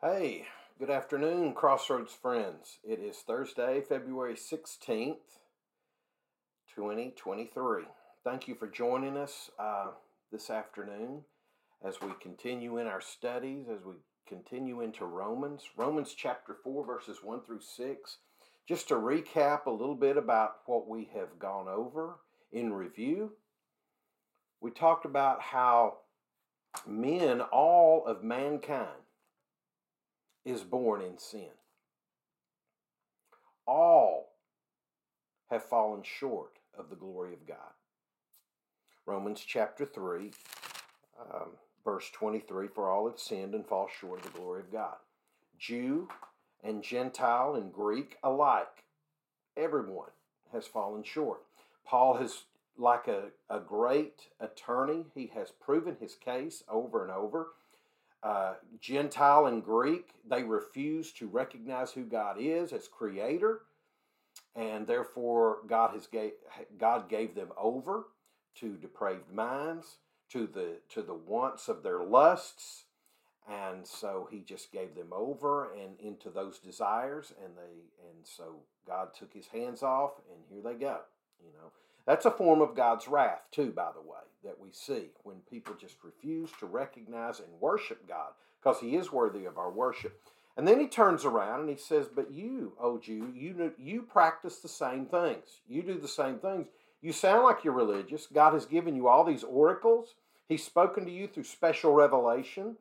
Hey, good afternoon, Crossroads friends. It is Thursday, February 16th, 2023. Thank you for joining us uh, this afternoon as we continue in our studies, as we continue into Romans. Romans chapter 4, verses 1 through 6. Just to recap a little bit about what we have gone over in review, we talked about how men, all of mankind, is born in sin. All have fallen short of the glory of God. Romans chapter 3, um, verse 23 For all have sinned and fall short of the glory of God. Jew and Gentile and Greek alike, everyone has fallen short. Paul has, like a, a great attorney, he has proven his case over and over uh, Gentile and Greek, they refuse to recognize who God is as creator, and therefore God has gave, God gave them over to depraved minds, to the to the wants of their lusts, and so He just gave them over and into those desires, and they and so God took His hands off, and here they go. You know, that's a form of God's wrath, too, by the way, that we see when people just refuse to recognize and worship God because He is worthy of our worship. And then He turns around and He says, But you, O Jew, you, you practice the same things. You do the same things. You sound like you're religious. God has given you all these oracles, He's spoken to you through special revelation.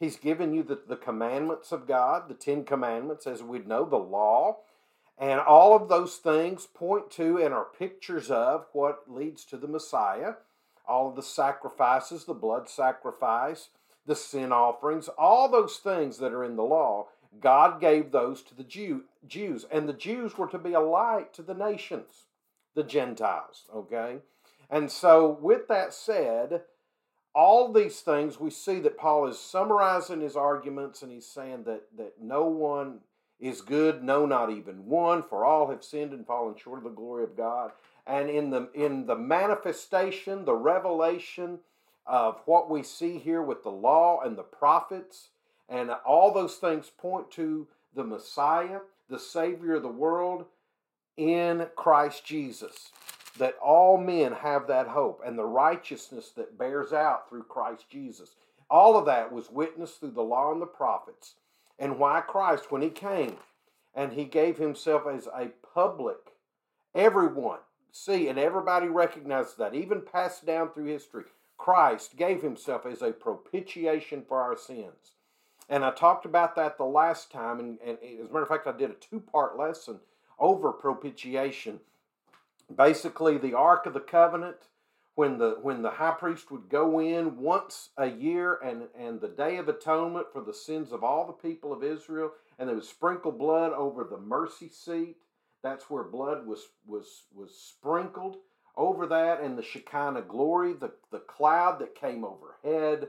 He's given you the, the commandments of God, the Ten Commandments, as we know, the law. And all of those things point to and are pictures of what leads to the Messiah. All of the sacrifices, the blood sacrifice, the sin offerings, all those things that are in the law, God gave those to the Jew, Jews. And the Jews were to be a light to the nations, the Gentiles, okay? And so, with that said, all these things we see that Paul is summarizing his arguments and he's saying that, that no one is good, no, not even one, for all have sinned and fallen short of the glory of God. And in the in the manifestation, the revelation of what we see here with the law and the prophets, and all those things point to the Messiah, the Savior of the world, in Christ Jesus. That all men have that hope and the righteousness that bears out through Christ Jesus. All of that was witnessed through the law and the prophets and why Christ, when he came and he gave himself as a public, everyone see, and everybody recognizes that, even passed down through history, Christ gave himself as a propitiation for our sins. And I talked about that the last time, and, and as a matter of fact, I did a two part lesson over propitiation. Basically, the Ark of the Covenant when the when the high priest would go in once a year and and the day of atonement for the sins of all the people of Israel and they would sprinkle blood over the mercy seat that's where blood was was was sprinkled over that and the Shekinah glory the the cloud that came overhead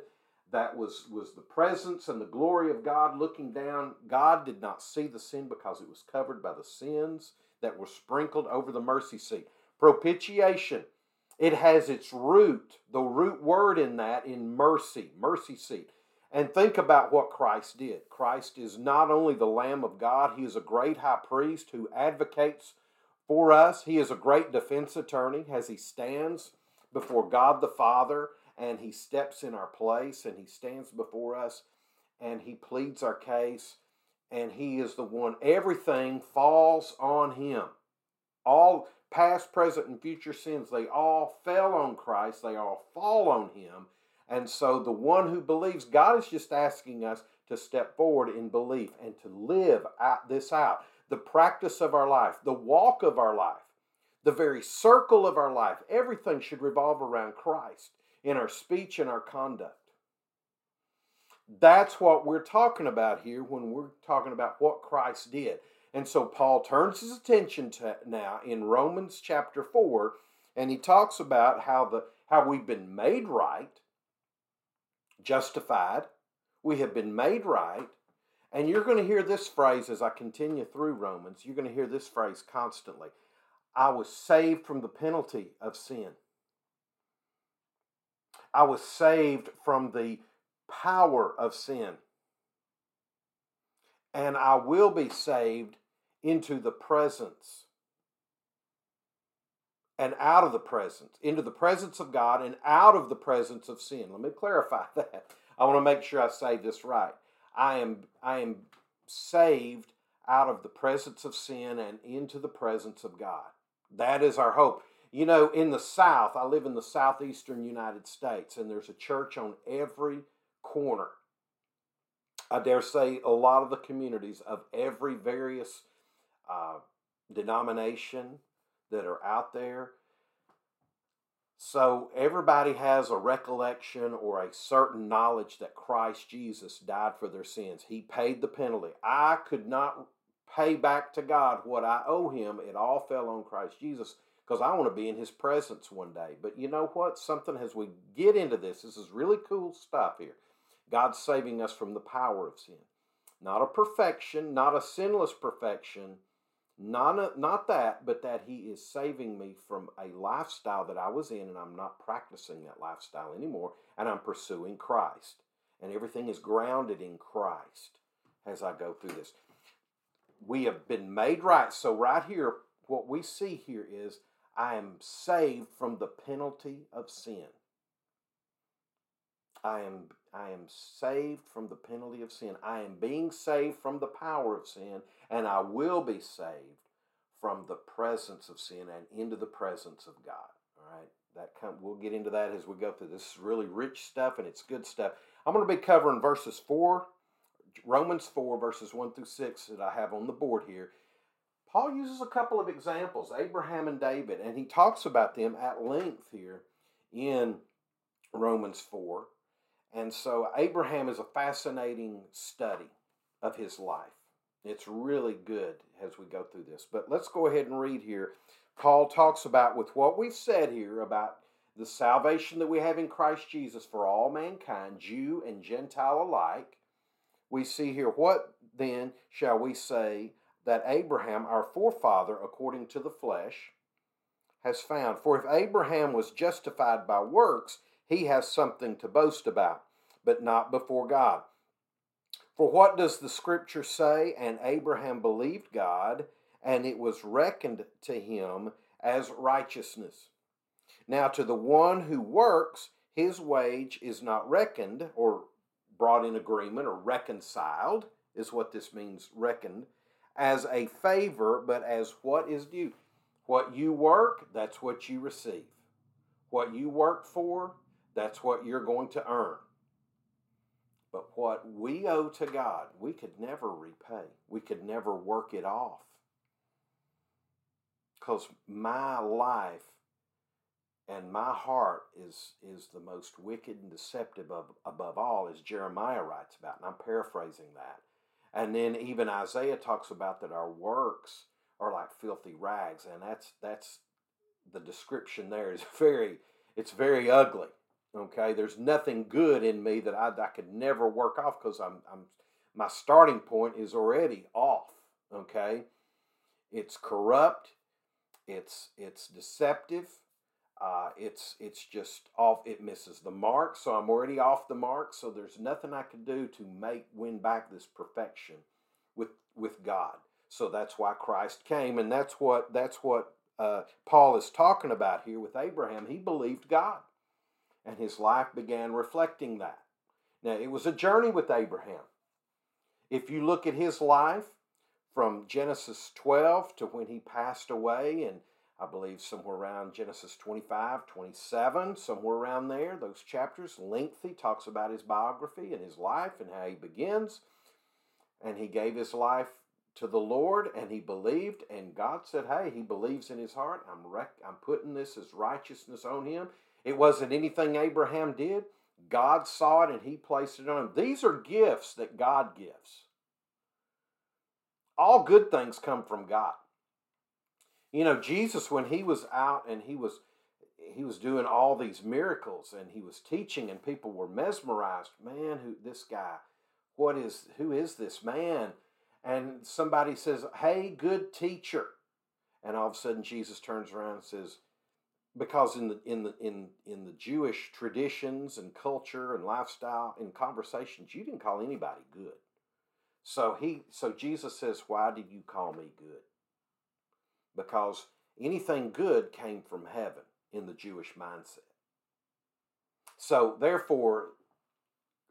that was was the presence and the glory of God looking down. God did not see the sin because it was covered by the sins that were sprinkled over the mercy seat. Propitiation it has its root, the root word in that, in mercy, mercy seat. And think about what Christ did. Christ is not only the Lamb of God, He is a great high priest who advocates for us. He is a great defense attorney as He stands before God the Father and He steps in our place and He stands before us and He pleads our case. And He is the one, everything falls on Him. All past, present, and future sins, they all fell on Christ, they all fall on Him. And so the one who believes, God is just asking us to step forward in belief and to live out this out. The practice of our life, the walk of our life, the very circle of our life, everything should revolve around Christ in our speech and our conduct. That's what we're talking about here when we're talking about what Christ did. And so Paul turns his attention to now in Romans chapter 4 and he talks about how the how we've been made right, justified, we have been made right, and you're going to hear this phrase as I continue through Romans. You're going to hear this phrase constantly. I was saved from the penalty of sin. I was saved from the power of sin. and I will be saved into the presence and out of the presence, into the presence of God and out of the presence of sin. Let me clarify that. I want to make sure I say this right. I am I am saved out of the presence of sin and into the presence of God. That is our hope. You know, in the South, I live in the southeastern United States, and there's a church on every corner. I dare say a lot of the communities of every various uh, denomination that are out there. So everybody has a recollection or a certain knowledge that Christ Jesus died for their sins. He paid the penalty. I could not pay back to God what I owe him. It all fell on Christ Jesus because I want to be in his presence one day. But you know what? Something as we get into this, this is really cool stuff here. God's saving us from the power of sin. Not a perfection, not a sinless perfection, not, not that, but that He is saving me from a lifestyle that I was in and I'm not practicing that lifestyle anymore and I'm pursuing Christ. And everything is grounded in Christ as I go through this. We have been made right. So, right here, what we see here is I am saved from the penalty of sin. I am I am saved from the penalty of sin. I am being saved from the power of sin, and I will be saved from the presence of sin and into the presence of God. All right, that come, we'll get into that as we go through. This is really rich stuff, and it's good stuff. I'm going to be covering verses four, Romans four, verses one through six that I have on the board here. Paul uses a couple of examples, Abraham and David, and he talks about them at length here in Romans 4. And so Abraham is a fascinating study of his life. It's really good as we go through this. But let's go ahead and read here. Paul talks about, with what we've said here about the salvation that we have in Christ Jesus for all mankind, Jew and Gentile alike. We see here, what then shall we say that Abraham, our forefather, according to the flesh, has found? For if Abraham was justified by works, he has something to boast about, but not before God. For what does the scripture say? And Abraham believed God, and it was reckoned to him as righteousness. Now, to the one who works, his wage is not reckoned or brought in agreement or reconciled, is what this means, reckoned, as a favor, but as what is due. What you work, that's what you receive. What you work for, that's what you're going to earn. But what we owe to God, we could never repay. We could never work it off. Because my life and my heart is, is the most wicked and deceptive of, above all, as Jeremiah writes about. And I'm paraphrasing that. And then even Isaiah talks about that our works are like filthy rags, and that's that's the description there is very it's very ugly. Okay, there's nothing good in me that I, I could never work off because I'm, I'm my starting point is already off. Okay, it's corrupt, it's it's deceptive, uh, it's it's just off. It misses the mark, so I'm already off the mark. So there's nothing I can do to make win back this perfection with with God. So that's why Christ came, and that's what that's what uh, Paul is talking about here with Abraham. He believed God and his life began reflecting that. Now, it was a journey with Abraham. If you look at his life from Genesis 12 to when he passed away, and I believe somewhere around Genesis 25, 27, somewhere around there, those chapters, lengthy, talks about his biography and his life and how he begins. And he gave his life to the Lord and he believed, and God said, Hey, he believes in his heart. I'm, rec- I'm putting this as righteousness on him. It wasn't anything Abraham did. God saw it and he placed it on him. These are gifts that God gives. All good things come from God. You know, Jesus, when he was out and he was he was doing all these miracles and he was teaching and people were mesmerized. Man, who this guy? What is who is this man? And somebody says, Hey, good teacher. And all of a sudden Jesus turns around and says, because in the in the in in the Jewish traditions and culture and lifestyle and conversations, you didn't call anybody good. So he so Jesus says, Why did you call me good? Because anything good came from heaven in the Jewish mindset. So therefore,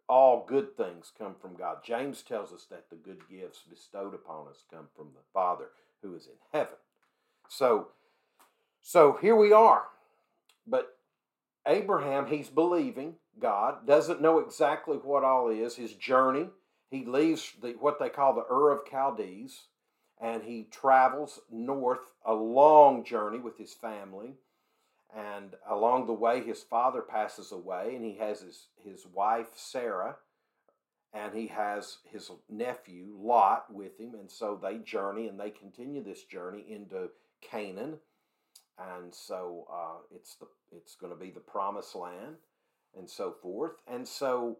all good things come from God. James tells us that the good gifts bestowed upon us come from the Father who is in heaven. So so here we are. But Abraham, he's believing God, doesn't know exactly what all is, his journey. He leaves the, what they call the Ur of Chaldees and he travels north a long journey with his family. And along the way, his father passes away, and he has his, his wife, Sarah, and he has his nephew, Lot, with him. And so they journey and they continue this journey into Canaan and so uh, it's the it's going to be the promised land and so forth. And so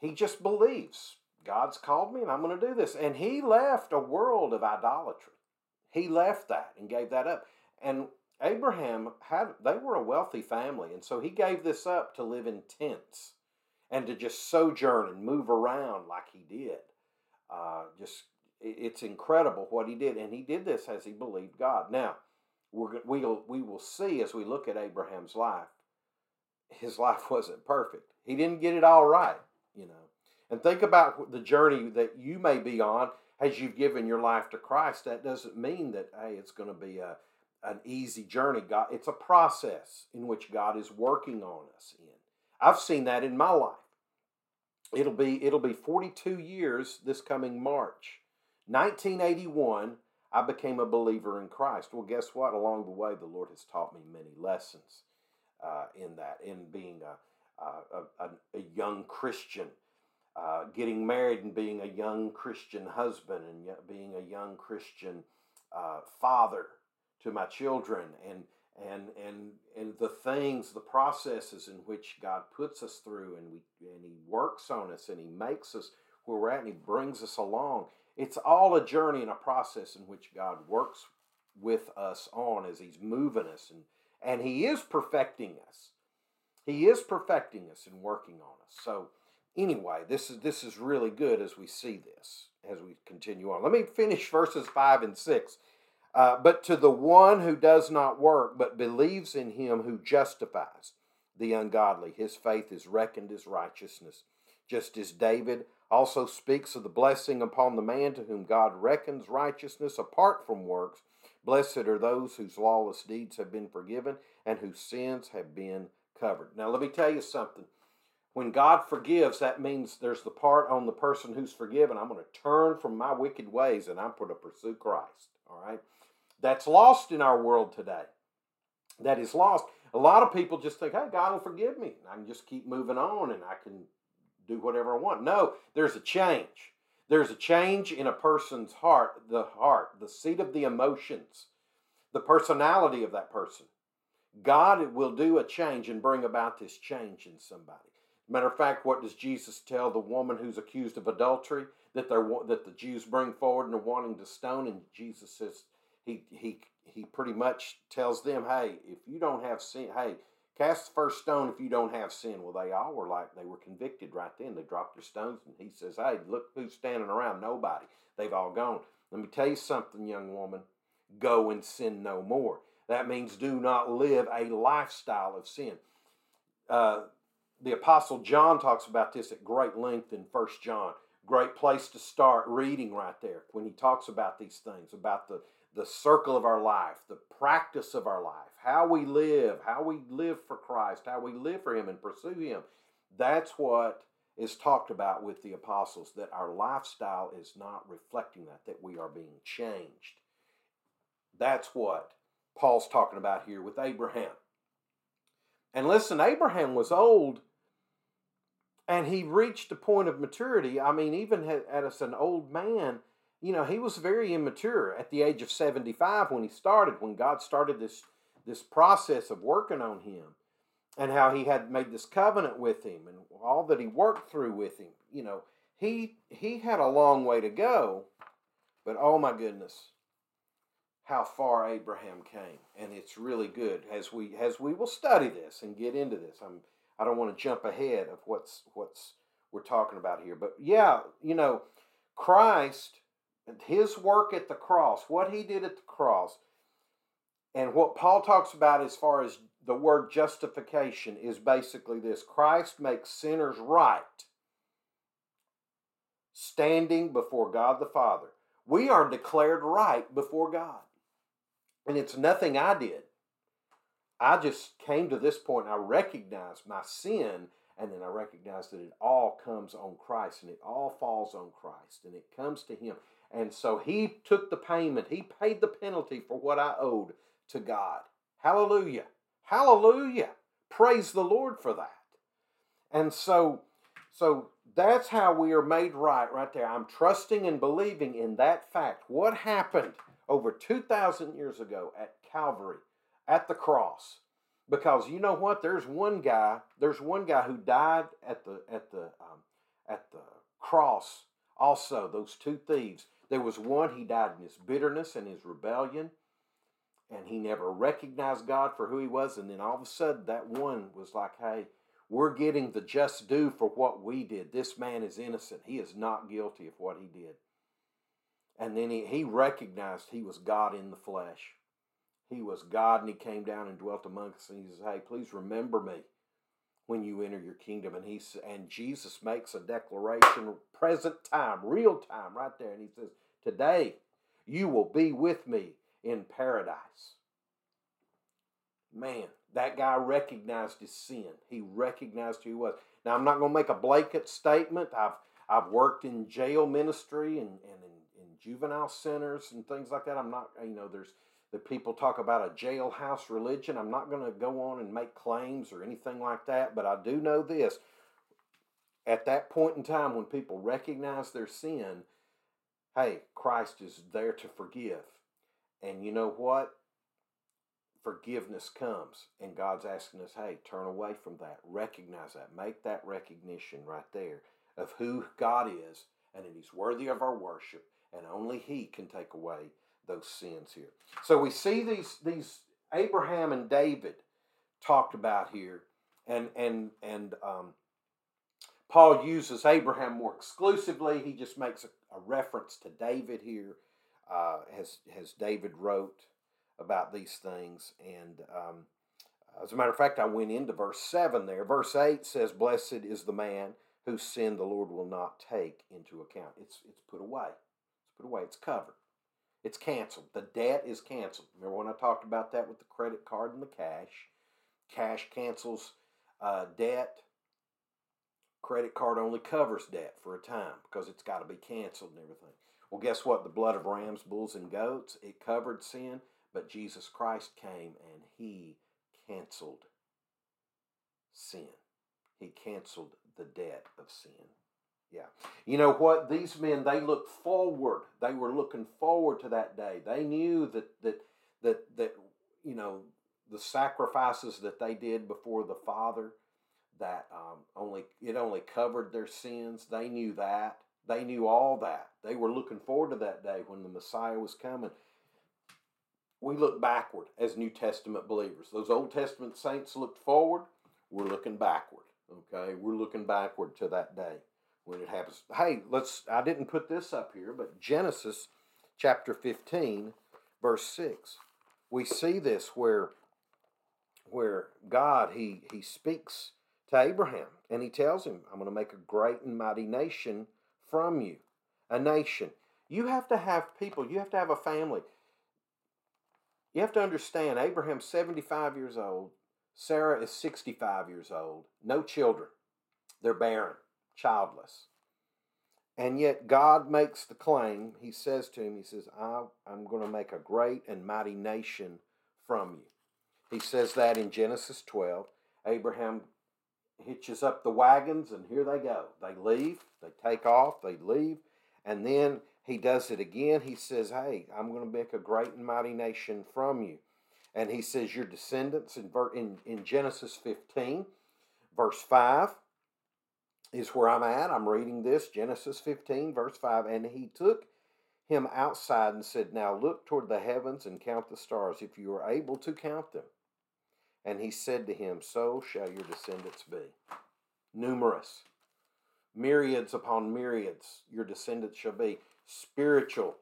he just believes. God's called me and i'm going to do this. And he left a world of idolatry. He left that and gave that up. And abraham had they were a wealthy family. And so he gave this up to live in tents and to just sojourn and move around like he did. Uh, just it's incredible what he did. And he did this as he believed god. Now we're, we'll, we will see as we look at Abraham's life, his life wasn't perfect. He didn't get it all right, you know. And think about the journey that you may be on as you've given your life to Christ. That doesn't mean that, hey, it's going to be a, an easy journey. God, it's a process in which God is working on us in. I've seen that in my life. It'll be it'll be 42 years this coming March. 1981 I became a believer in Christ. Well, guess what? Along the way, the Lord has taught me many lessons uh, in that, in being a, a, a, a young Christian, uh, getting married and being a young Christian husband, and being a young Christian uh, father to my children, and and and and the things, the processes in which God puts us through, and we and He works on us, and He makes us where we're at, and He brings us along it's all a journey and a process in which God works with us on as He's moving us and, and He is perfecting us. He is perfecting us and working on us. So anyway, this is this is really good as we see this as we continue on. Let me finish verses five and six. Uh, but to the one who does not work, but believes in him who justifies the ungodly, his faith is reckoned as righteousness. Just as David also speaks of the blessing upon the man to whom God reckons righteousness apart from works. Blessed are those whose lawless deeds have been forgiven and whose sins have been covered. Now, let me tell you something. When God forgives, that means there's the part on the person who's forgiven. I'm going to turn from my wicked ways and I'm going to pursue Christ. All right? That's lost in our world today. That is lost. A lot of people just think, hey, God will forgive me. I can just keep moving on and I can do whatever I want. No, there's a change. There's a change in a person's heart, the heart, the seat of the emotions, the personality of that person. God will do a change and bring about this change in somebody. Matter of fact, what does Jesus tell the woman who's accused of adultery that they're that the Jews bring forward and are wanting to stone? And Jesus says he he he pretty much tells them, hey, if you don't have sin, hey, Cast the first stone if you don't have sin. Well, they all were like, they were convicted right then. They dropped their stones, and he says, Hey, look who's standing around. Nobody. They've all gone. Let me tell you something, young woman. Go and sin no more. That means do not live a lifestyle of sin. Uh, the Apostle John talks about this at great length in First John. Great place to start reading right there when he talks about these things, about the the circle of our life, the practice of our life, how we live, how we live for Christ, how we live for Him and pursue Him. That's what is talked about with the apostles, that our lifestyle is not reflecting that, that we are being changed. That's what Paul's talking about here with Abraham. And listen, Abraham was old and he reached a point of maturity. I mean, even as an old man, you know, he was very immature at the age of 75 when he started, when God started this, this process of working on him and how he had made this covenant with him and all that he worked through with him. You know, he he had a long way to go, but oh my goodness, how far Abraham came. And it's really good as we as we will study this and get into this. I'm I don't want to jump ahead of what's what's we're talking about here. But yeah, you know, Christ, his work at the cross, what he did at the cross, and what Paul talks about as far as the word justification is basically this Christ makes sinners right, standing before God the Father. We are declared right before God. And it's nothing I did. I just came to this point. I recognized my sin, and then I recognized that it all comes on Christ and it all falls on Christ and it comes to Him. And so He took the payment, He paid the penalty for what I owed to God. Hallelujah. Hallelujah. Praise the Lord for that. And so, so that's how we are made right right there. I'm trusting and believing in that fact. What happened over 2,000 years ago at Calvary, at the cross? Because you know what? There's one guy. There's one guy who died at the at the um, at the cross. Also, those two thieves. There was one. He died in his bitterness and his rebellion and he never recognized God for who he was. And then all of a sudden, that one was like, hey, we're getting the just due for what we did. This man is innocent. He is not guilty of what he did. And then he, he recognized he was God in the flesh. He was God and he came down and dwelt among us. And he says, Hey, please remember me when you enter your kingdom. And he and Jesus makes a declaration, present time, real time, right there. And he says, Today you will be with me in paradise. Man, that guy recognized his sin. He recognized who he was. Now, I'm not going to make a blanket statement. I've I've worked in jail ministry and, and in, in juvenile centers and things like that. I'm not, you know, there's the people talk about a jailhouse religion. I'm not going to go on and make claims or anything like that, but I do know this. At that point in time, when people recognize their sin, hey, Christ is there to forgive. And you know what? Forgiveness comes, and God's asking us, hey, turn away from that. Recognize that. Make that recognition right there of who God is and that He's worthy of our worship, and only He can take away those sins here. So we see these these Abraham and David talked about here, and and and um, Paul uses Abraham more exclusively. He just makes a, a reference to David here uh, as has David wrote about these things. And um, as a matter of fact, I went into verse seven there. Verse eight says, "Blessed is the man whose sin the Lord will not take into account." It's it's put away. It's put away. It's covered. It's canceled. The debt is canceled. Remember when I talked about that with the credit card and the cash? Cash cancels uh, debt. Credit card only covers debt for a time because it's got to be canceled and everything. Well, guess what? The blood of rams, bulls, and goats, it covered sin, but Jesus Christ came and he canceled sin. He canceled the debt of sin. Yeah. You know what? These men, they looked forward. They were looking forward to that day. They knew that that that that you know the sacrifices that they did before the Father that um, only it only covered their sins. They knew that. They knew all that. They were looking forward to that day when the Messiah was coming. We look backward as New Testament believers. Those Old Testament saints looked forward. We're looking backward. Okay, we're looking backward to that day when it happens. Hey, let's. I didn't put this up here, but Genesis chapter 15, verse 6. We see this where where God he he speaks to Abraham and he tells him, I'm going to make a great and mighty nation from you, a nation. You have to have people, you have to have a family. You have to understand Abraham's 75 years old, Sarah is 65 years old, no children. They're barren, childless. And yet God makes the claim, he says to him, he says, I, I'm going to make a great and mighty nation from you. He says that in Genesis 12. Abraham hitches up the wagons, and here they go. They leave, they take off, they leave, and then he does it again. He says, Hey, I'm going to make a great and mighty nation from you. And he says, Your descendants in, in, in Genesis 15, verse 5 is where I'm at. I'm reading this, Genesis 15, verse 5. And he took him outside and said, Now look toward the heavens and count the stars, if you are able to count them. And he said to him, So shall your descendants be. Numerous. Myriads upon myriads, your descendants shall be. Spiritual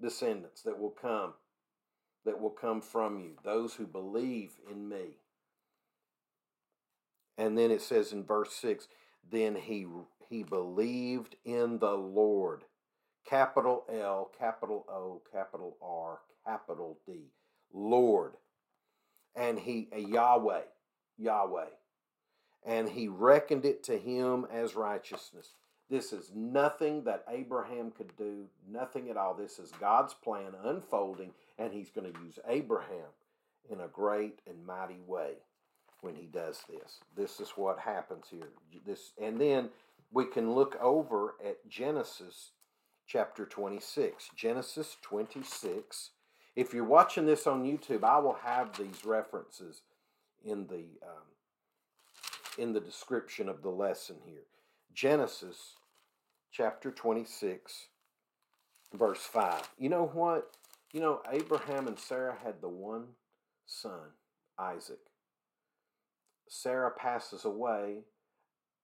descendants that will come, that will come from you, those who believe in me. And then it says in verse 6 then he, he believed in the Lord. Capital L, capital O, capital R, capital D. Lord. And he, a Yahweh, Yahweh. And he reckoned it to him as righteousness. This is nothing that Abraham could do, nothing at all. This is God's plan unfolding, and he's going to use Abraham in a great and mighty way when he does this. This is what happens here. This and then we can look over at Genesis chapter 26. Genesis 26. If you're watching this on YouTube, I will have these references in the um, in the description of the lesson here. Genesis chapter 26, verse 5. You know what? You know, Abraham and Sarah had the one son, Isaac. Sarah passes away.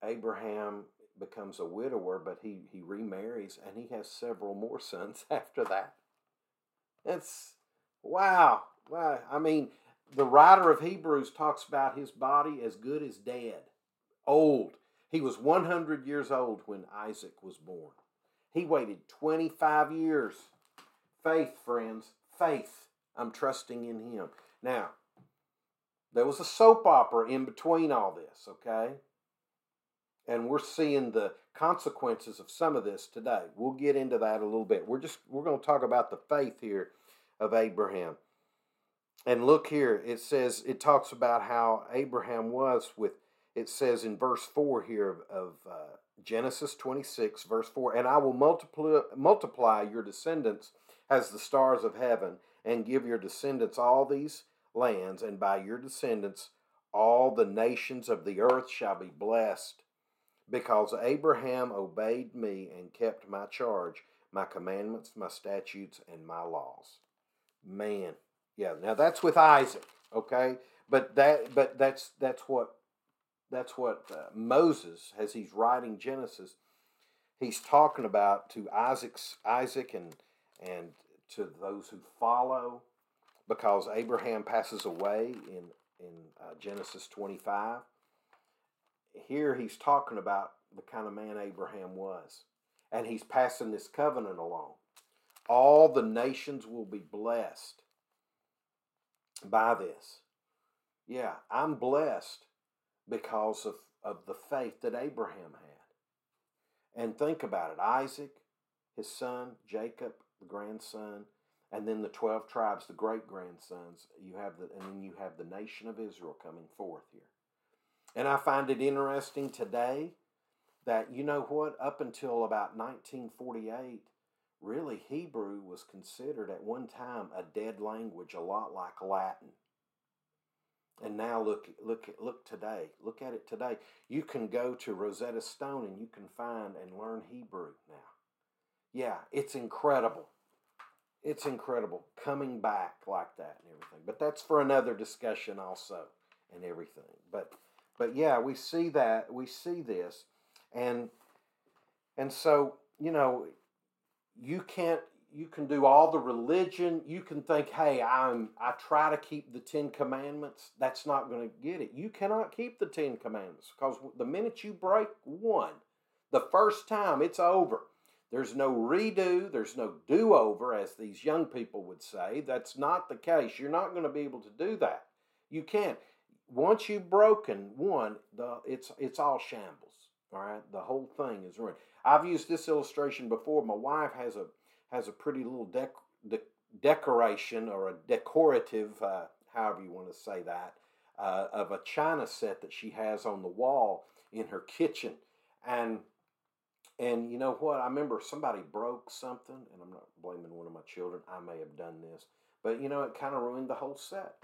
Abraham becomes a widower, but he, he remarries and he has several more sons after that. It's wow. Wow. I mean, the writer of Hebrews talks about his body as good as dead, old. He was 100 years old when Isaac was born. He waited 25 years. Faith, friends, faith. I'm trusting in him. Now, there was a soap opera in between all this, okay? And we're seeing the consequences of some of this today. We'll get into that a little bit. We're just we're going to talk about the faith here of Abraham. And look here, it says it talks about how Abraham was with it says in verse 4 here of, of uh, Genesis 26, verse 4, and I will multiply, multiply your descendants as the stars of heaven, and give your descendants all these lands, and by your descendants all the nations of the earth shall be blessed, because Abraham obeyed me and kept my charge, my commandments, my statutes, and my laws. Man, yeah. Now that's with Isaac, okay? But that, but that's that's what that's what uh, Moses, as he's writing Genesis, he's talking about to Isaac's Isaac and and to those who follow, because Abraham passes away in in uh, Genesis twenty five. Here he's talking about the kind of man Abraham was, and he's passing this covenant along. All the nations will be blessed by this. Yeah, I'm blessed because of, of the faith that Abraham had. And think about it Isaac, his son, Jacob, the grandson, and then the 12 tribes, the great grandsons. You have the, and then you have the nation of Israel coming forth here. And I find it interesting today that, you know what, up until about 1948, really Hebrew was considered at one time a dead language, a lot like Latin. And now look, look, look today. Look at it today. You can go to Rosetta Stone and you can find and learn Hebrew now. Yeah, it's incredible. It's incredible coming back like that and everything. But that's for another discussion also and everything. But but yeah, we see that we see this, and and so you know, you can't you can do all the religion. You can think, hey, I'm I try to keep the Ten Commandments. That's not going to get it. You cannot keep the Ten Commandments because the minute you break one, the first time it's over. There's no redo, there's no do over, as these young people would say. That's not the case. You're not going to be able to do that. You can't. Once you've broken one, the it's it's all shambles. All right, the whole thing is ruined. I've used this illustration before. My wife has a has a pretty little dec- de- decoration or a decorative, uh, however you want to say that, uh, of a china set that she has on the wall in her kitchen. And and you know what? I remember somebody broke something, and I'm not blaming one of my children. I may have done this, but you know, it kind of ruined the whole set.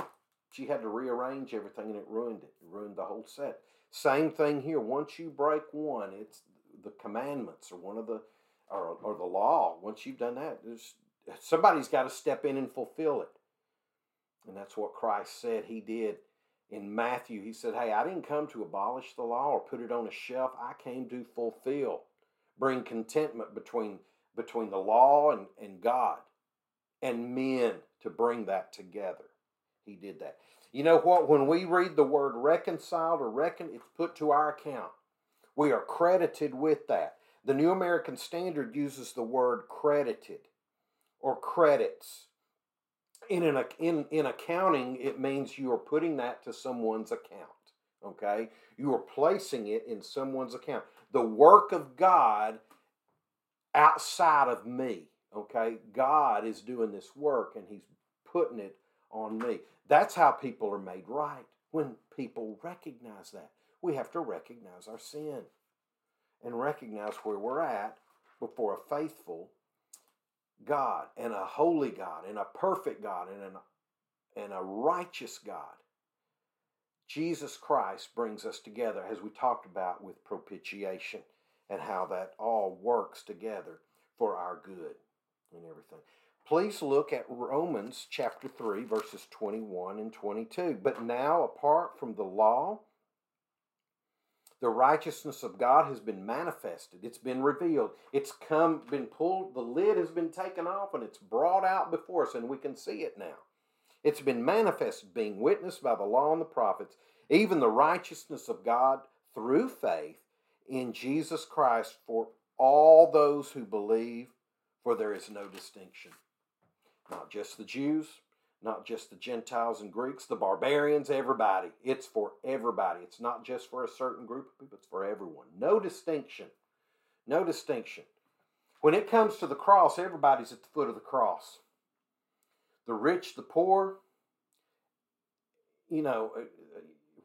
She had to rearrange everything, and it ruined it. It ruined the whole set. Same thing here. Once you break one, it's the commandments or one of the or, or the law. Once you've done that, there's, somebody's got to step in and fulfill it. And that's what Christ said he did In Matthew, he said, Hey, I didn't come to abolish the law or put it on a shelf. I came to fulfill, bring contentment between, between the law and, and God and men to bring that together. He did that. You know what? When we read the word reconciled or reckon, it's put to our account. We are credited with that. The New American Standard uses the word credited or credits. In, an, in, in accounting, it means you are putting that to someone's account. Okay? You are placing it in someone's account. The work of God outside of me. Okay? God is doing this work and He's putting it on me. That's how people are made right. When people recognize that, we have to recognize our sin and recognize where we're at before a faithful God and a holy God and a perfect God and, an, and a righteous God. Jesus Christ brings us together, as we talked about with propitiation and how that all works together for our good and everything. Please look at Romans chapter 3, verses 21 and 22. But now, apart from the law, the righteousness of God has been manifested. It's been revealed. It's come, been pulled, the lid has been taken off, and it's brought out before us, and we can see it now. It's been manifested, being witnessed by the law and the prophets, even the righteousness of God through faith in Jesus Christ for all those who believe, for there is no distinction. Not just the Jews, not just the Gentiles and Greeks, the barbarians, everybody. It's for everybody. It's not just for a certain group of people, it's for everyone. No distinction. No distinction. When it comes to the cross, everybody's at the foot of the cross. The rich, the poor, you know, uh,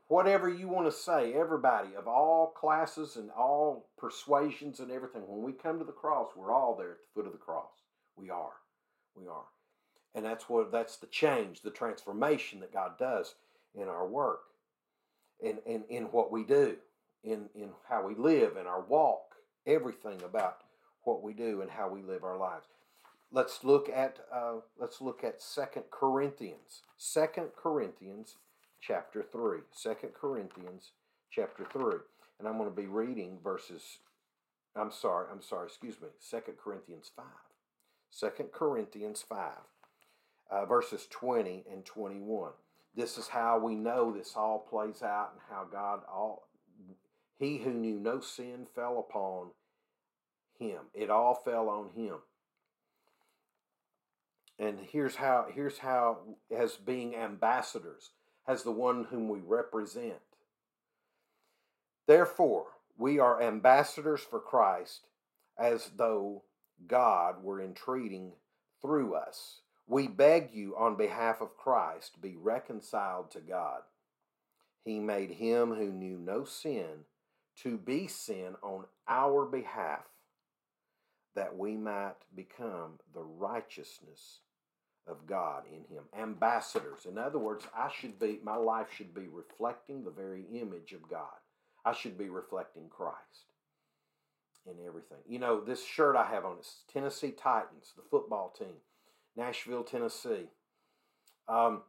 whatever you want to say, everybody of all classes and all persuasions and everything, when we come to the cross, we're all there at the foot of the cross. We are. We are. And that's what that's the change, the transformation that God does in our work and in, in, in what we do, in, in how we live, in our walk, everything about what we do and how we live our lives. Let's look at uh, let's look at Second Corinthians. Second Corinthians chapter 3. 2 Corinthians chapter 3. And I'm going to be reading verses I'm sorry, I'm sorry, excuse me. Second Corinthians 5. 2 Corinthians 5 uh, verses 20 and 21. This is how we know this all plays out and how God all he who knew no sin fell upon him. It all fell on him. And here's how here's how as being ambassadors, as the one whom we represent. Therefore, we are ambassadors for Christ as though God were entreating through us. We beg you on behalf of Christ, be reconciled to God. He made him who knew no sin to be sin on our behalf, that we might become the righteousness of God in him. Ambassadors. In other words, I should be, my life should be reflecting the very image of God. I should be reflecting Christ in everything. You know, this shirt I have on is Tennessee Titans, the football team. Nashville, Tennessee. Um,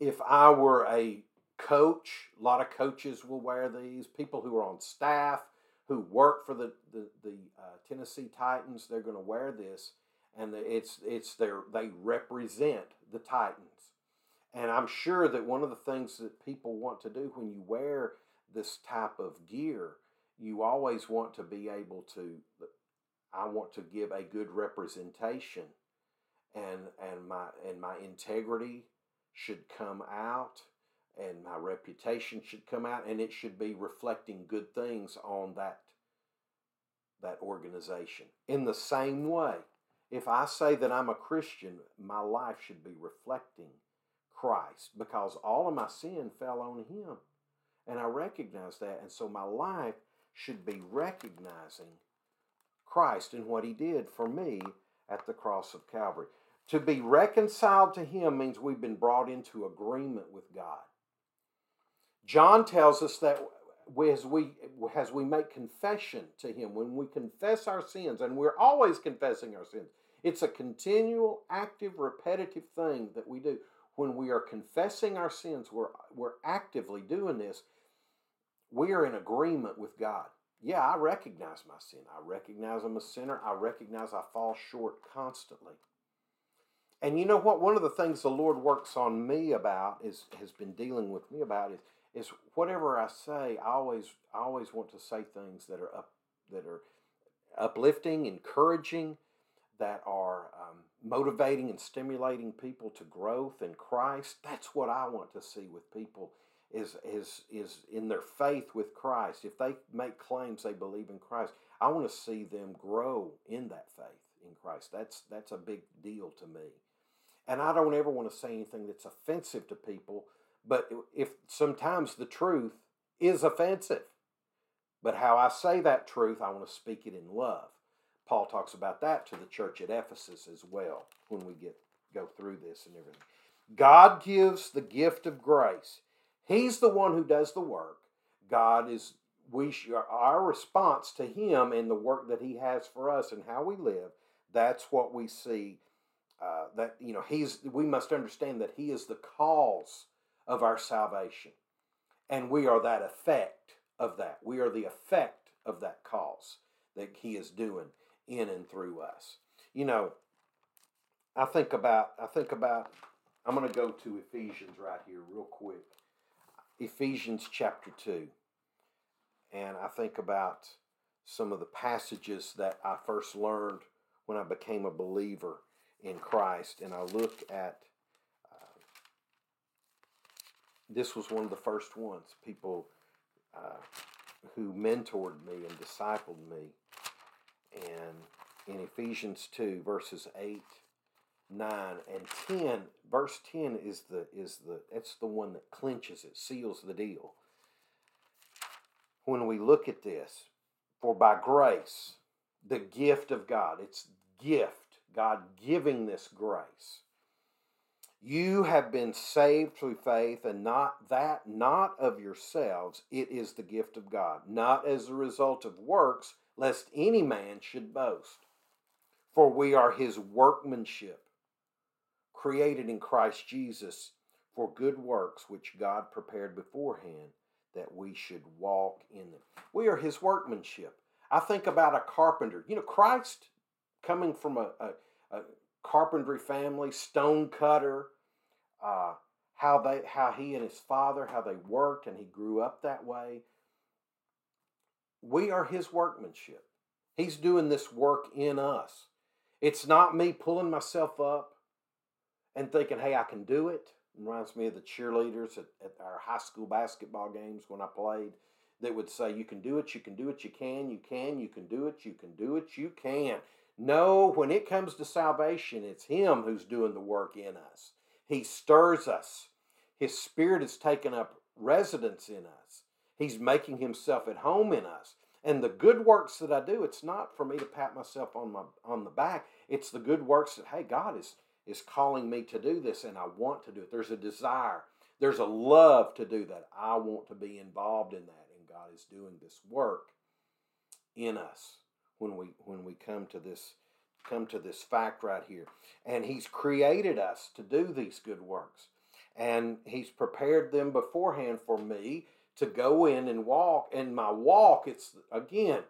if I were a coach, a lot of coaches will wear these. People who are on staff, who work for the the, the uh, Tennessee Titans, they're going to wear this, and it's it's their they represent the Titans. And I'm sure that one of the things that people want to do when you wear this type of gear, you always want to be able to. I want to give a good representation and and my and my integrity should come out and my reputation should come out and it should be reflecting good things on that that organization in the same way if i say that i'm a christian my life should be reflecting christ because all of my sin fell on him and i recognize that and so my life should be recognizing christ and what he did for me at the cross of calvary to be reconciled to Him means we've been brought into agreement with God. John tells us that as we, as we make confession to Him, when we confess our sins, and we're always confessing our sins, it's a continual, active, repetitive thing that we do. when we are confessing our sins, we're, we're actively doing this. We are in agreement with God. Yeah, I recognize my sin. I recognize I'm a sinner. I recognize I fall short constantly. And you know what? One of the things the Lord works on me about is has been dealing with me about is is whatever I say, I always I always want to say things that are up that are uplifting, encouraging, that are um, motivating and stimulating people to growth in Christ. That's what I want to see with people is is is in their faith with Christ. If they make claims they believe in Christ, I want to see them grow in that faith in Christ. That's that's a big deal to me. And I don't ever want to say anything that's offensive to people, but if sometimes the truth is offensive, but how I say that truth, I want to speak it in love. Paul talks about that to the church at Ephesus as well when we get go through this and everything. God gives the gift of grace. He's the one who does the work. God is we our response to him and the work that he has for us and how we live. That's what we see. Uh, that you know he's we must understand that he is the cause of our salvation, and we are that effect of that. We are the effect of that cause that he is doing in and through us. You know, I think about I think about I'm going to go to Ephesians right here real quick. Ephesians chapter 2. And I think about some of the passages that I first learned when I became a believer in Christ and I look at uh, this was one of the first ones people uh, who mentored me and discipled me and in Ephesians 2 verses 8 9 and 10 verse 10 is the is the that's the one that clinches it seals the deal. When we look at this for by grace the gift of God it's gift God giving this grace. You have been saved through faith and not that not of yourselves it is the gift of God not as a result of works lest any man should boast. For we are his workmanship, created in Christ Jesus for good works which God prepared beforehand that we should walk in them. We are his workmanship. I think about a carpenter. You know, Christ coming from a, a, a carpentry family, stone cutter, uh, how they how he and his father how they worked and he grew up that way we are his workmanship. He's doing this work in us. It's not me pulling myself up and thinking, hey, I can do it. it reminds me of the cheerleaders at, at our high school basketball games when I played that would say, you can do it, you can do it, you can, you can, you can do it, you can do it, you can. No, when it comes to salvation, it's Him who's doing the work in us. He stirs us. His Spirit has taken up residence in us. He's making himself at home in us. And the good works that I do, it's not for me to pat myself on my on the back. It's the good works that hey, God is is calling me to do this and I want to do it. There's a desire. There's a love to do that. I want to be involved in that and God is doing this work in us when we when we come to this come to this fact right here. And he's created us to do these good works. And he's prepared them beforehand for me to go in and walk. And my walk, it's again,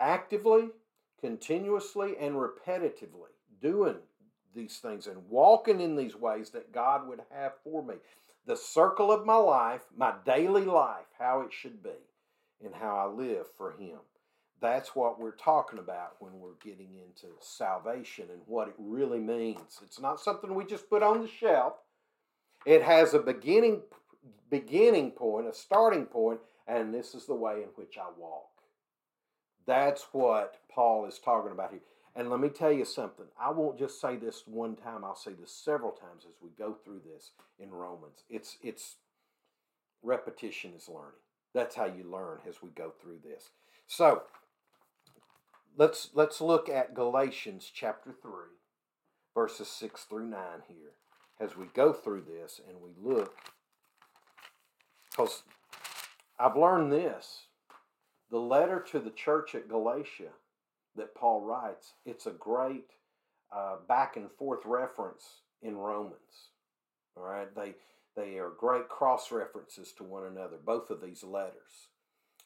actively, continuously, and repetitively doing these things and walking in these ways that God would have for me. The circle of my life, my daily life, how it should be, and how I live for Him. That's what we're talking about when we're getting into salvation and what it really means. It's not something we just put on the shelf. It has a beginning beginning point, a starting point, and this is the way in which I walk. That's what Paul is talking about here. And let me tell you something. I won't just say this one time. I'll say this several times as we go through this in Romans. It's it's repetition is learning. That's how you learn as we go through this. So let's let's look at Galatians chapter 3 verses 6 through 9 here as we go through this and we look because I've learned this. The letter to the church at Galatia that Paul writes, it's a great uh, back and forth reference in Romans. All right, they they are great cross references to one another. Both of these letters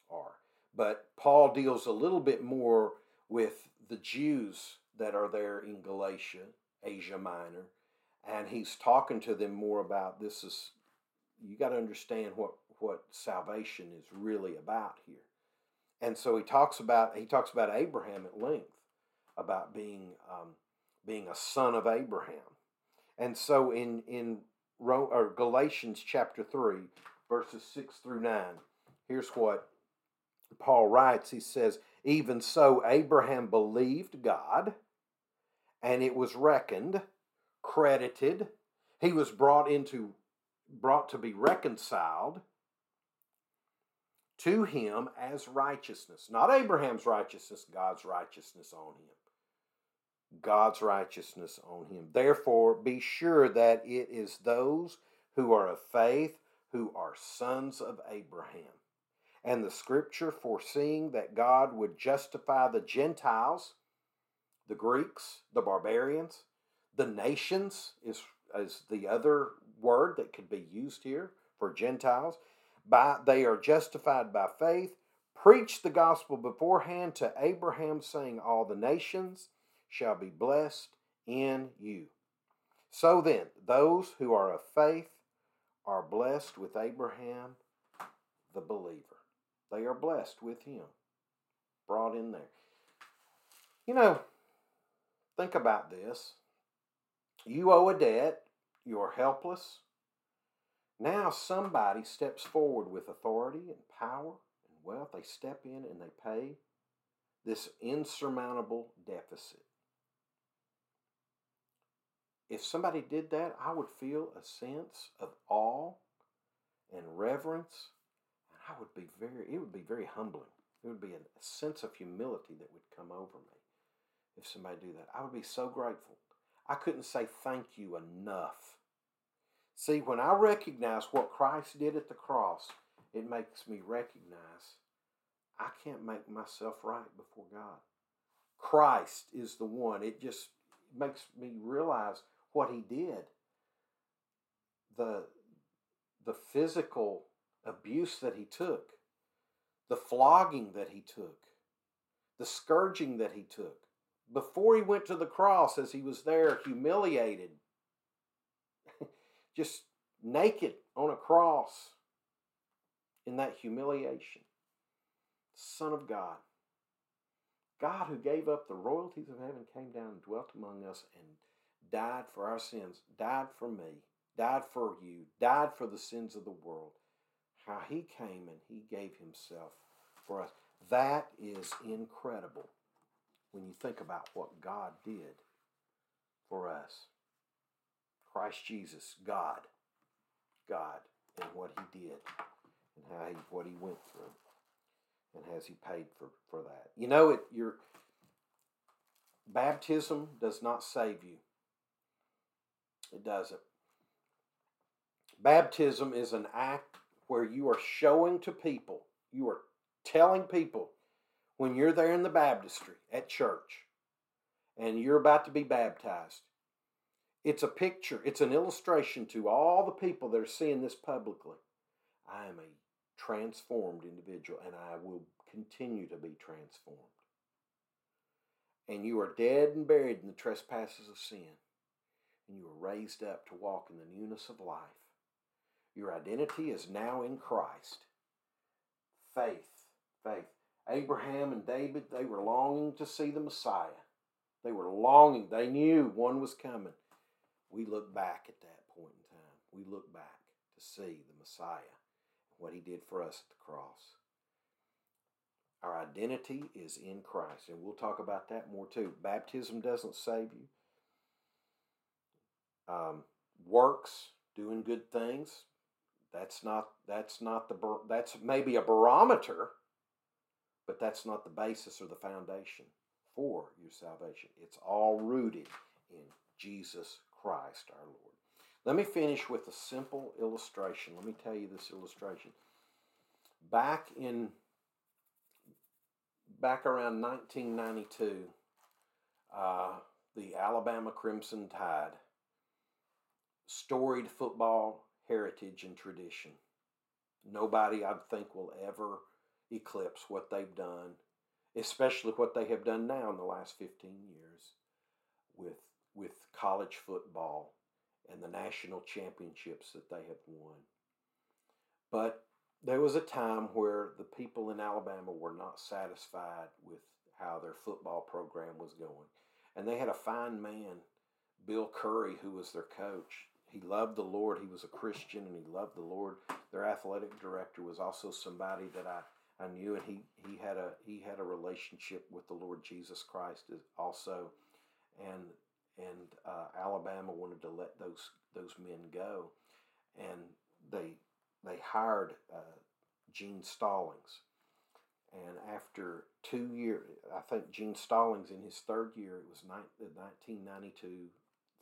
are. But Paul deals a little bit more with the Jews that are there in Galatia, Asia Minor, and he's talking to them more about this is you got to understand what what salvation is really about here. And so he talks about he talks about Abraham at length about being um, being a son of Abraham. And so in in or Galatians chapter 3 verses 6 through 9 here's what Paul writes he says even so Abraham believed God and it was reckoned credited he was brought into brought to be reconciled to him as righteousness. Not Abraham's righteousness, God's righteousness on him. God's righteousness on him. Therefore, be sure that it is those who are of faith who are sons of Abraham. And the scripture foreseeing that God would justify the Gentiles, the Greeks, the barbarians, the nations is, is the other word that could be used here for Gentiles by they are justified by faith, preach the gospel beforehand to Abraham, saying, All the nations shall be blessed in you. So then, those who are of faith are blessed with Abraham, the believer. They are blessed with him. Brought in there. You know, think about this. You owe a debt, you are helpless, now somebody steps forward with authority and power and wealth. They step in and they pay this insurmountable deficit. If somebody did that, I would feel a sense of awe and reverence. And I would be very, it would be very humbling. It would be a sense of humility that would come over me if somebody do that. I would be so grateful. I couldn't say thank you enough See, when I recognize what Christ did at the cross, it makes me recognize I can't make myself right before God. Christ is the one. It just makes me realize what he did. The, the physical abuse that he took, the flogging that he took, the scourging that he took. Before he went to the cross, as he was there humiliated, just naked on a cross in that humiliation. Son of God. God who gave up the royalties of heaven came down and dwelt among us and died for our sins, died for me, died for you, died for the sins of the world. How he came and he gave himself for us. That is incredible when you think about what God did for us. Christ Jesus, God, God, and what He did, and how he, what He went through, and has He paid for, for that. You know, it your baptism does not save you. It doesn't. Baptism is an act where you are showing to people, you are telling people when you're there in the baptistry at church and you're about to be baptized, it's a picture, it's an illustration to all the people that are seeing this publicly. I am a transformed individual and I will continue to be transformed. And you are dead and buried in the trespasses of sin, and you are raised up to walk in the newness of life. Your identity is now in Christ. Faith, faith. Abraham and David, they were longing to see the Messiah. They were longing, they knew one was coming we look back at that point in time. We look back to see the Messiah and what he did for us at the cross. Our identity is in Christ, and we'll talk about that more too. Baptism doesn't save you. Um, works, doing good things, that's not that's not the that's maybe a barometer, but that's not the basis or the foundation for your salvation. It's all rooted in Jesus Christ our Lord. Let me finish with a simple illustration. Let me tell you this illustration. Back in back around 1992, uh, the Alabama Crimson Tide storied football heritage and tradition. Nobody, I think, will ever eclipse what they've done, especially what they have done now in the last 15 years with, with college football and the national championships that they have won. But there was a time where the people in Alabama were not satisfied with how their football program was going. And they had a fine man, Bill Curry, who was their coach. He loved the Lord. He was a Christian and he loved the Lord. Their athletic director was also somebody that I, I knew and he, he had a he had a relationship with the Lord Jesus Christ also. And and uh, Alabama wanted to let those those men go, and they they hired uh, Gene Stallings, and after two years, I think Gene Stallings in his third year, it was the 1992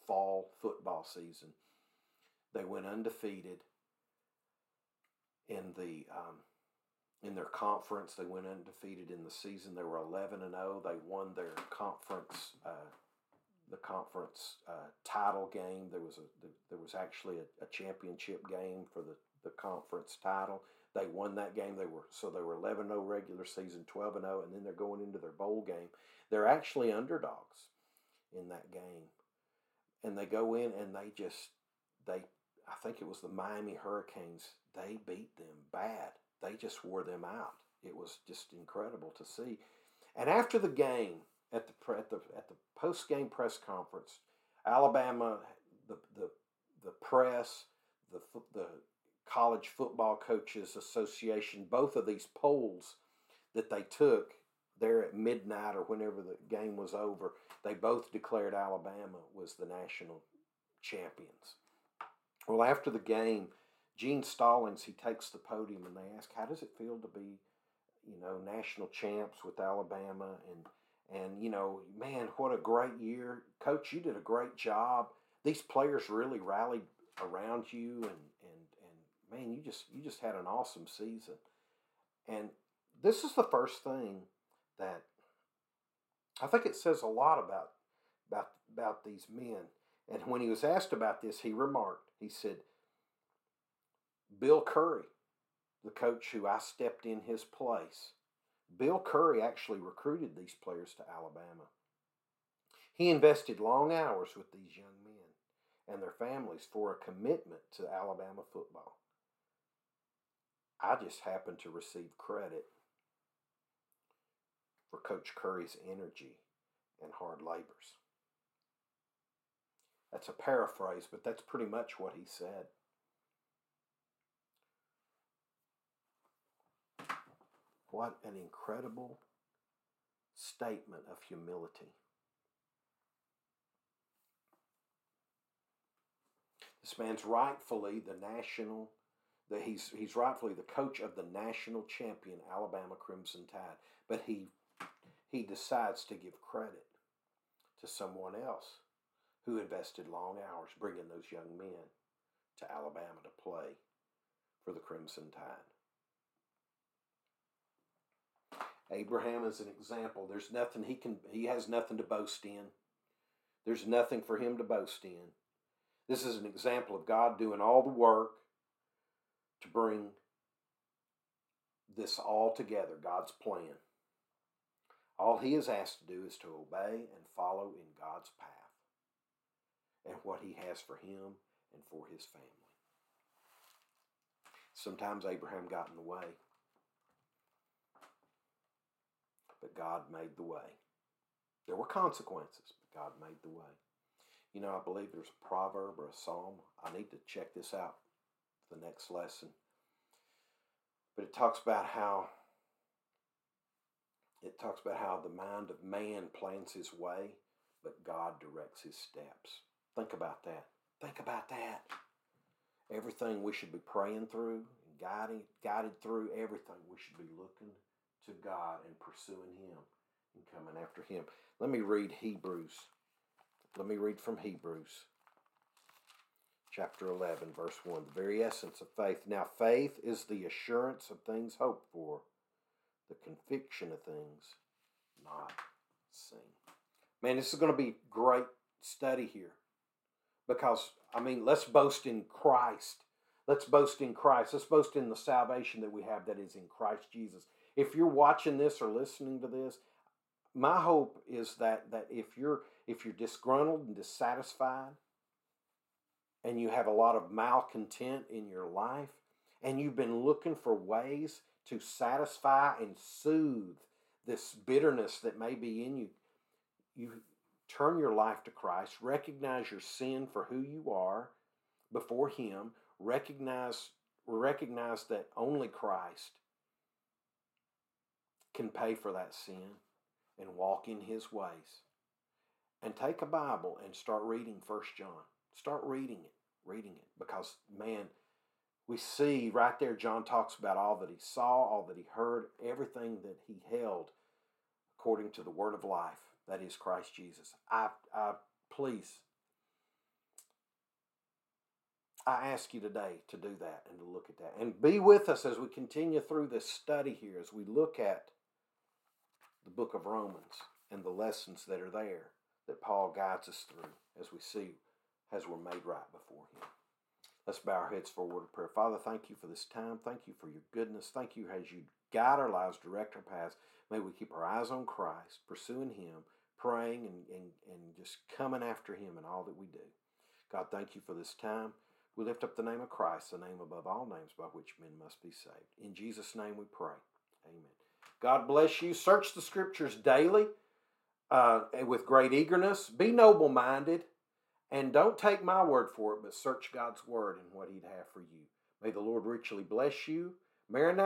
fall football season, they went undefeated in the um, in their conference. They went undefeated in the season. They were 11 and 0. They won their conference. Uh, the conference uh, title game. There was a there was actually a, a, championship game for the, the conference title. They won that game. They were so they were 11-0 regular season, 12 and 0, and then they're going into their bowl game. They're actually underdogs in that game, and they go in and they just they I think it was the Miami Hurricanes. They beat them bad. They just wore them out. It was just incredible to see. And after the game, at the at the at the post game press conference, Alabama, the the the press, the the College Football Coaches Association, both of these polls that they took there at midnight or whenever the game was over, they both declared Alabama was the national champions. Well, after the game, Gene Stallings he takes the podium and they ask, "How does it feel to be, you know, national champs with Alabama?" and and, you know, man, what a great year. Coach, you did a great job. These players really rallied around you and, and, and man, you just you just had an awesome season. And this is the first thing that I think it says a lot about about about these men. And when he was asked about this, he remarked, he said, Bill Curry, the coach who I stepped in his place, Bill Curry actually recruited these players to Alabama. He invested long hours with these young men and their families for a commitment to Alabama football. I just happen to receive credit for Coach Curry's energy and hard labors. That's a paraphrase, but that's pretty much what he said. What an incredible statement of humility. This man's rightfully the national, the, he's, he's rightfully the coach of the national champion Alabama Crimson Tide, but he, he decides to give credit to someone else who invested long hours bringing those young men to Alabama to play for the Crimson Tide. Abraham is an example. There's nothing he can he has nothing to boast in. There's nothing for him to boast in. This is an example of God doing all the work to bring this all together, God's plan. All he is asked to do is to obey and follow in God's path and what he has for him and for his family. Sometimes Abraham got in the way. But God made the way. There were consequences, but God made the way. You know, I believe there's a proverb or a psalm. I need to check this out for the next lesson. But it talks about how it talks about how the mind of man plans his way, but God directs his steps. Think about that. Think about that. Everything we should be praying through, guiding, guided through, everything we should be looking to God and pursuing Him and coming after Him. Let me read Hebrews. Let me read from Hebrews chapter 11, verse 1, the very essence of faith. Now, faith is the assurance of things hoped for, the conviction of things not seen. Man, this is going to be great study here. Because, I mean, let's boast in Christ. Let's boast in Christ. Let's boast in the salvation that we have that is in Christ Jesus. If you're watching this or listening to this, my hope is that that if you're if you're disgruntled and dissatisfied and you have a lot of malcontent in your life and you've been looking for ways to satisfy and soothe this bitterness that may be in you you turn your life to Christ recognize your sin for who you are before him recognize recognize that only Christ can pay for that sin and walk in his ways. And take a bible and start reading first john. Start reading it reading it. Because man we see right there john talks about all that he saw all that he heard everything that he held according to the word of life that is christ jesus. I, I please I ask you today to do that and to look at that. And be with us as we continue through this study here, as we look at the book of Romans and the lessons that are there that Paul guides us through as we see as we're made right before him. Let's bow our heads for a word of prayer. Father, thank you for this time. Thank you for your goodness. Thank you as you guide our lives, direct our paths. May we keep our eyes on Christ, pursuing him, praying and, and, and just coming after him in all that we do. God, thank you for this time. We lift up the name of Christ, the name above all names by which men must be saved. In Jesus' name we pray. Amen. God bless you. Search the scriptures daily uh, with great eagerness. Be noble minded. And don't take my word for it, but search God's word and what He'd have for you. May the Lord richly bless you. Maranatha.